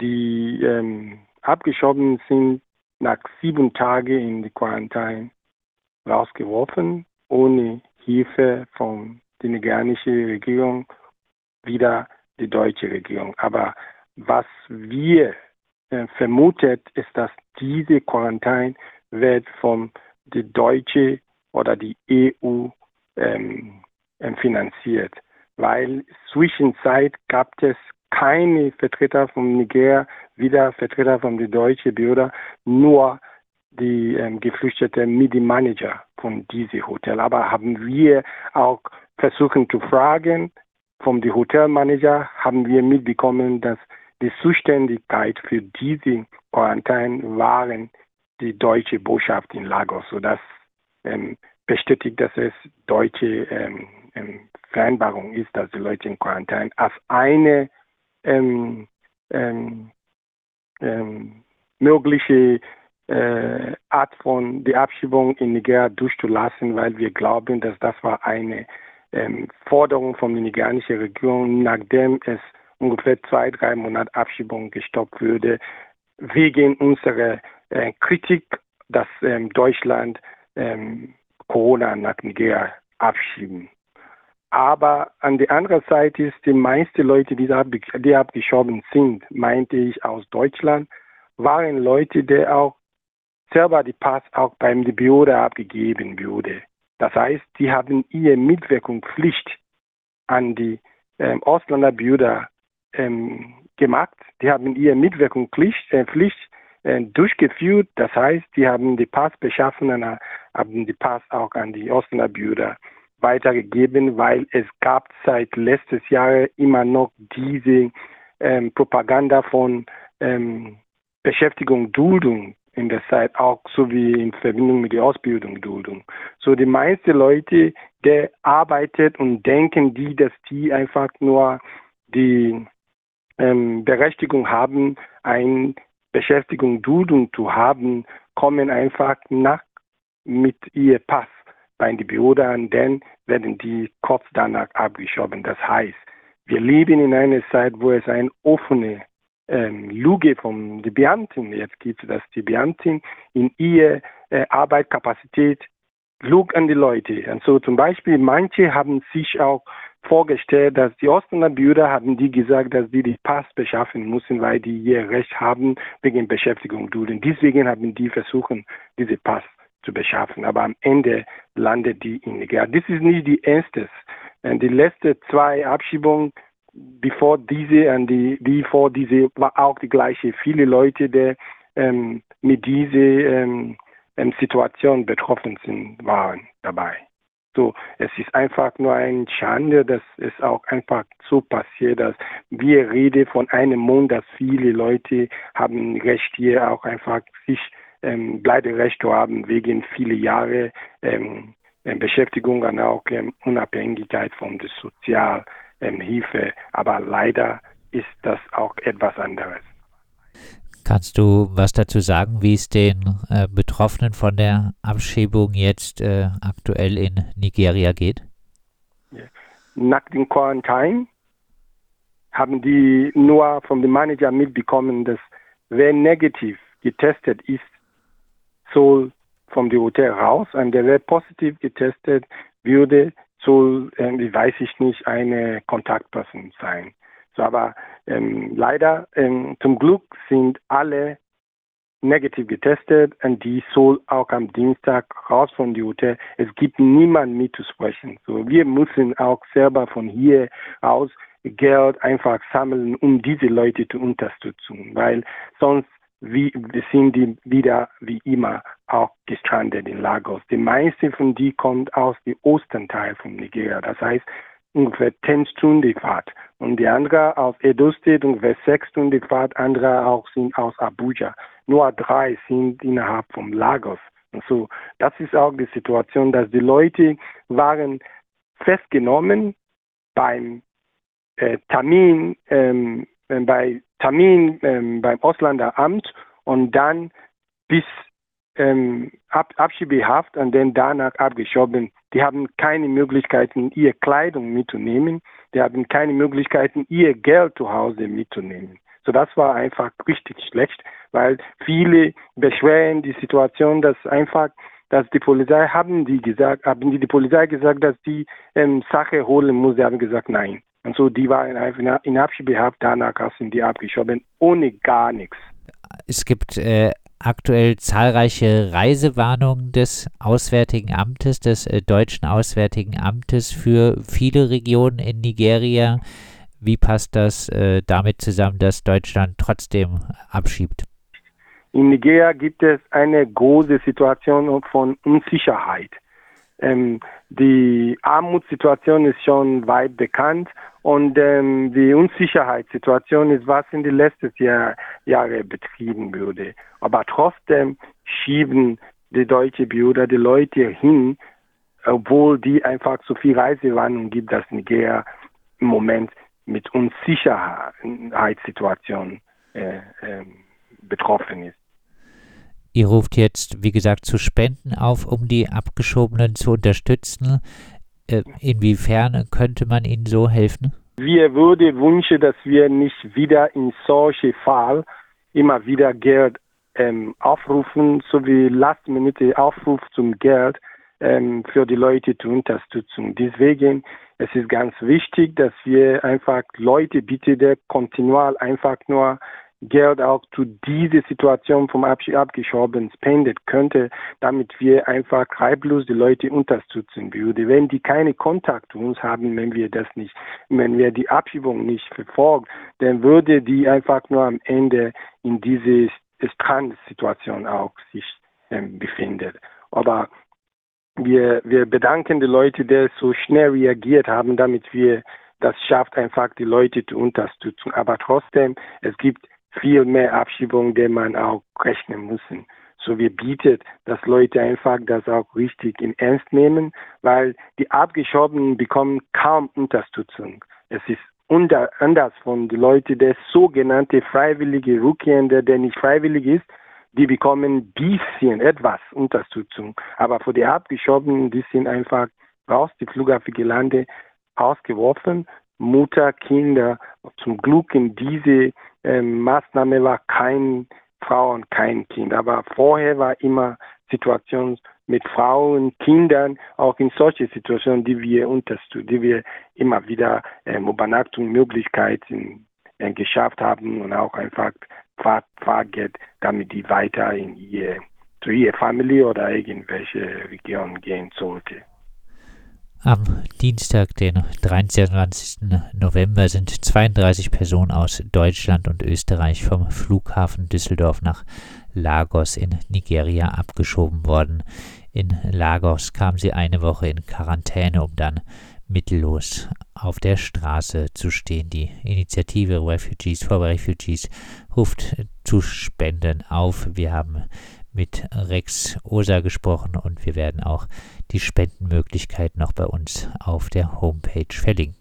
die ähm, abgeschoben sind, nach sieben Tagen in die Quarantäne rausgeworfen, ohne Hilfe von der nigerianischen Regierung, wieder die deutsche Regierung. Aber was wir äh, vermutet, ist, dass diese Quarantäne wird von der deutsche oder die EU ähm, finanziert, weil zwischenzeit gab es keine Vertreter von Niger, wieder Vertreter von der deutschen Behörde, nur die ähm, Geflüchteten mit dem Manager von diesem Hotel. Aber haben wir auch versucht zu fragen, vom Hotelmanager haben wir mitbekommen, dass die Zuständigkeit für diese Quarantäne waren die deutsche Botschaft in Lagos, sodass ähm, bestätigt, dass es deutsche ähm, ähm, Vereinbarung ist, dass die Leute in Quarantäne als eine ähm, ähm, ähm, mögliche äh, Art von der Abschiebung in Niger durchzulassen, weil wir glauben, dass das war eine ähm, Forderung von der nigerianischen Regierung, nachdem es ungefähr zwei, drei Monate Abschiebung gestoppt würde, wegen unserer äh, Kritik, dass ähm, Deutschland ähm, Corona nach Nigeria abschieben. Aber an der anderen Seite ist die meisten Leute, die, die abgeschoben sind, meinte ich aus Deutschland, waren Leute, die auch selber die Pass auch beim Behörde abgegeben wurde. Das heißt, die haben ihre Mitwirkungspflicht an die ähm, Ausländerbehörde ähm, gemacht. Die haben ihre Mitwirkungspflicht äh, Pflicht, äh, durchgeführt. Das heißt, die haben die Pass beschaffen und haben die Pass auch an die Ausländerbehörde weitergegeben, weil es gab seit letztes Jahr immer noch diese ähm, Propaganda von ähm, Beschäftigung, Duldung in der Zeit, auch so wie in Verbindung mit der Ausbildung, Duldung. So die meisten Leute, die arbeitet und denken die, dass die einfach nur die ähm, Berechtigung haben, eine Beschäftigung, Duldung zu haben, kommen einfach nach mit ihr Pass bei den Behörden an, dann werden die kurz danach abgeschoben. Das heißt, wir leben in einer Zeit, wo es eine offene ähm, Lüge von den Beamten jetzt gibt, dass die Beamten in ihrer äh, Arbeitskapazität lügen an die Leute. Und so zum Beispiel, manche haben sich auch vorgestellt, dass die Ausländerbehörde haben die gesagt, dass die die Pass beschaffen müssen, weil die ihr Recht haben wegen Beschäftigung. Deswegen haben die versucht, diese Pass zu beschaffen. Aber am Ende landet die in Niger. Das ist nicht die erste. Die letzten zwei Abschiebungen, bevor diese und die, die vor diese, war auch die gleiche. Viele Leute, die ähm, mit dieser ähm, ähm, Situation betroffen sind, waren dabei. So, es ist einfach nur ein Schande, dass es auch einfach so passiert, dass wir reden von einem Mond, dass viele Leute haben Recht hier auch einfach sich ähm, Bleiberecht zu haben wegen viele Jahre ähm, ähm, Beschäftigung und auch ähm, Unabhängigkeit von der Sozialhilfe. Aber leider ist das auch etwas anderes. Kannst du was dazu sagen, wie es den äh, Betroffenen von der Abschiebung jetzt äh, aktuell in Nigeria geht? Nach dem Quarantäne haben die nur vom Manager mitbekommen, dass wer negativ getestet ist, soll vom Hotel raus und der wer positiv getestet würde, soll, äh, weiß ich nicht, eine Kontaktperson sein. So, aber ähm, leider, ähm, zum Glück sind alle negativ getestet und die soll auch am Dienstag raus von dem Hotel. Es gibt niemanden mitzusprechen. So, wir müssen auch selber von hier aus Geld einfach sammeln, um diese Leute zu unterstützen, weil sonst wie, sind die wieder wie immer auch gestrandet in Lagos. Die meisten von die kommt aus dem Ostenteil von Nigeria, das heißt ungefähr 10 Stunden Fahrt. Und die andere aus Edo State ungefähr 6 Stunden Fahrt, andere auch sind aus Abuja. Nur drei sind innerhalb von Lagos. Und so, das ist auch die Situation, dass die Leute waren festgenommen beim äh, Termin ähm, äh, bei Termin ähm, beim Ausländeramt und dann bis ähm, Ab Abschiebehaft und dann danach abgeschoben. Die haben keine Möglichkeiten, ihre Kleidung mitzunehmen. Die haben keine Möglichkeiten, ihr Geld zu Hause mitzunehmen. So das war einfach richtig schlecht, weil viele beschweren die Situation, dass einfach dass die Polizei haben die gesagt, haben die, die Polizei gesagt, dass die ähm, Sache holen muss. Sie haben gesagt, nein. Und so die waren einfach in Abschiebehaft, danach sind die abgeschoben, ohne gar nichts. Es gibt äh, aktuell zahlreiche Reisewarnungen des Auswärtigen Amtes, des äh, deutschen Auswärtigen Amtes für viele Regionen in Nigeria. Wie passt das äh, damit zusammen, dass Deutschland trotzdem abschiebt? In Nigeria gibt es eine große Situation von Unsicherheit. Ähm, die Armutssituation ist schon weit bekannt und ähm, die Unsicherheitssituation ist, was in den letzten Jahr, Jahren betrieben wurde. Aber trotzdem schieben die deutsche Bürger die Leute hin, obwohl die einfach so viel Reisewarnung gibt, dass Nigeria im Moment mit Unsicherheitssituation äh, äh, betroffen ist. Ihr ruft jetzt, wie gesagt, zu Spenden auf, um die Abgeschobenen zu unterstützen. Äh, inwiefern könnte man ihnen so helfen? Wir würden wünschen, dass wir nicht wieder in solche Fall immer wieder Geld ähm, aufrufen, so wie Last-Minute-Aufruf zum Geld ähm, für die Leute zur Unterstützung. Deswegen es ist ganz wichtig, dass wir einfach Leute bitten, der kontinual einfach nur Geld auch zu dieser Situation vom Abschied abgeschoben spendet könnte, damit wir einfach reiblos die Leute unterstützen würden. Wenn die keine Kontakt zu uns haben, wenn wir das nicht, wenn wir die Abschiebung nicht verfolgen, dann würde die einfach nur am Ende in diese Strandsituation auch sich ähm, befindet. Aber wir, wir bedanken die Leute, die so schnell reagiert haben, damit wir das schafft einfach die Leute zu unterstützen. Aber trotzdem, es gibt viel mehr Abschiebungen, die man auch rechnen muss. So wir bietet, dass Leute einfach das auch richtig in Ernst nehmen, weil die Abgeschobenen bekommen kaum Unterstützung. Es ist unter, anders von den Leuten, der sogenannte freiwillige Rückkehrer, der nicht freiwillig ist, die bekommen ein bisschen etwas Unterstützung. Aber für die Abgeschobenen, die sind einfach raus, die flughaftige Lande ausgeworfen. Mutter, Kinder, zum Glück in diese ähm, Maßnahme war kein Frau und kein Kind. Aber vorher war immer Situation mit Frauen, Kindern, auch in solche Situationen, die wir unterstützen, die wir immer wieder ähm, Übernachtungsmöglichkeiten äh, geschafft haben und auch einfach Fahr Fahrgeld, damit die weiter in ihr, zu ihrer Familie oder irgendwelche Regionen gehen sollte. Am Dienstag, den 23. November, sind 32 Personen aus Deutschland und Österreich vom Flughafen Düsseldorf nach Lagos in Nigeria abgeschoben worden. In Lagos kamen sie eine Woche in Quarantäne, um dann mittellos auf der Straße zu stehen. Die Initiative Refugees for Refugees ruft zu Spenden auf. Wir haben mit Rex Osa gesprochen und wir werden auch die Spendenmöglichkeit noch bei uns auf der Homepage verlinken.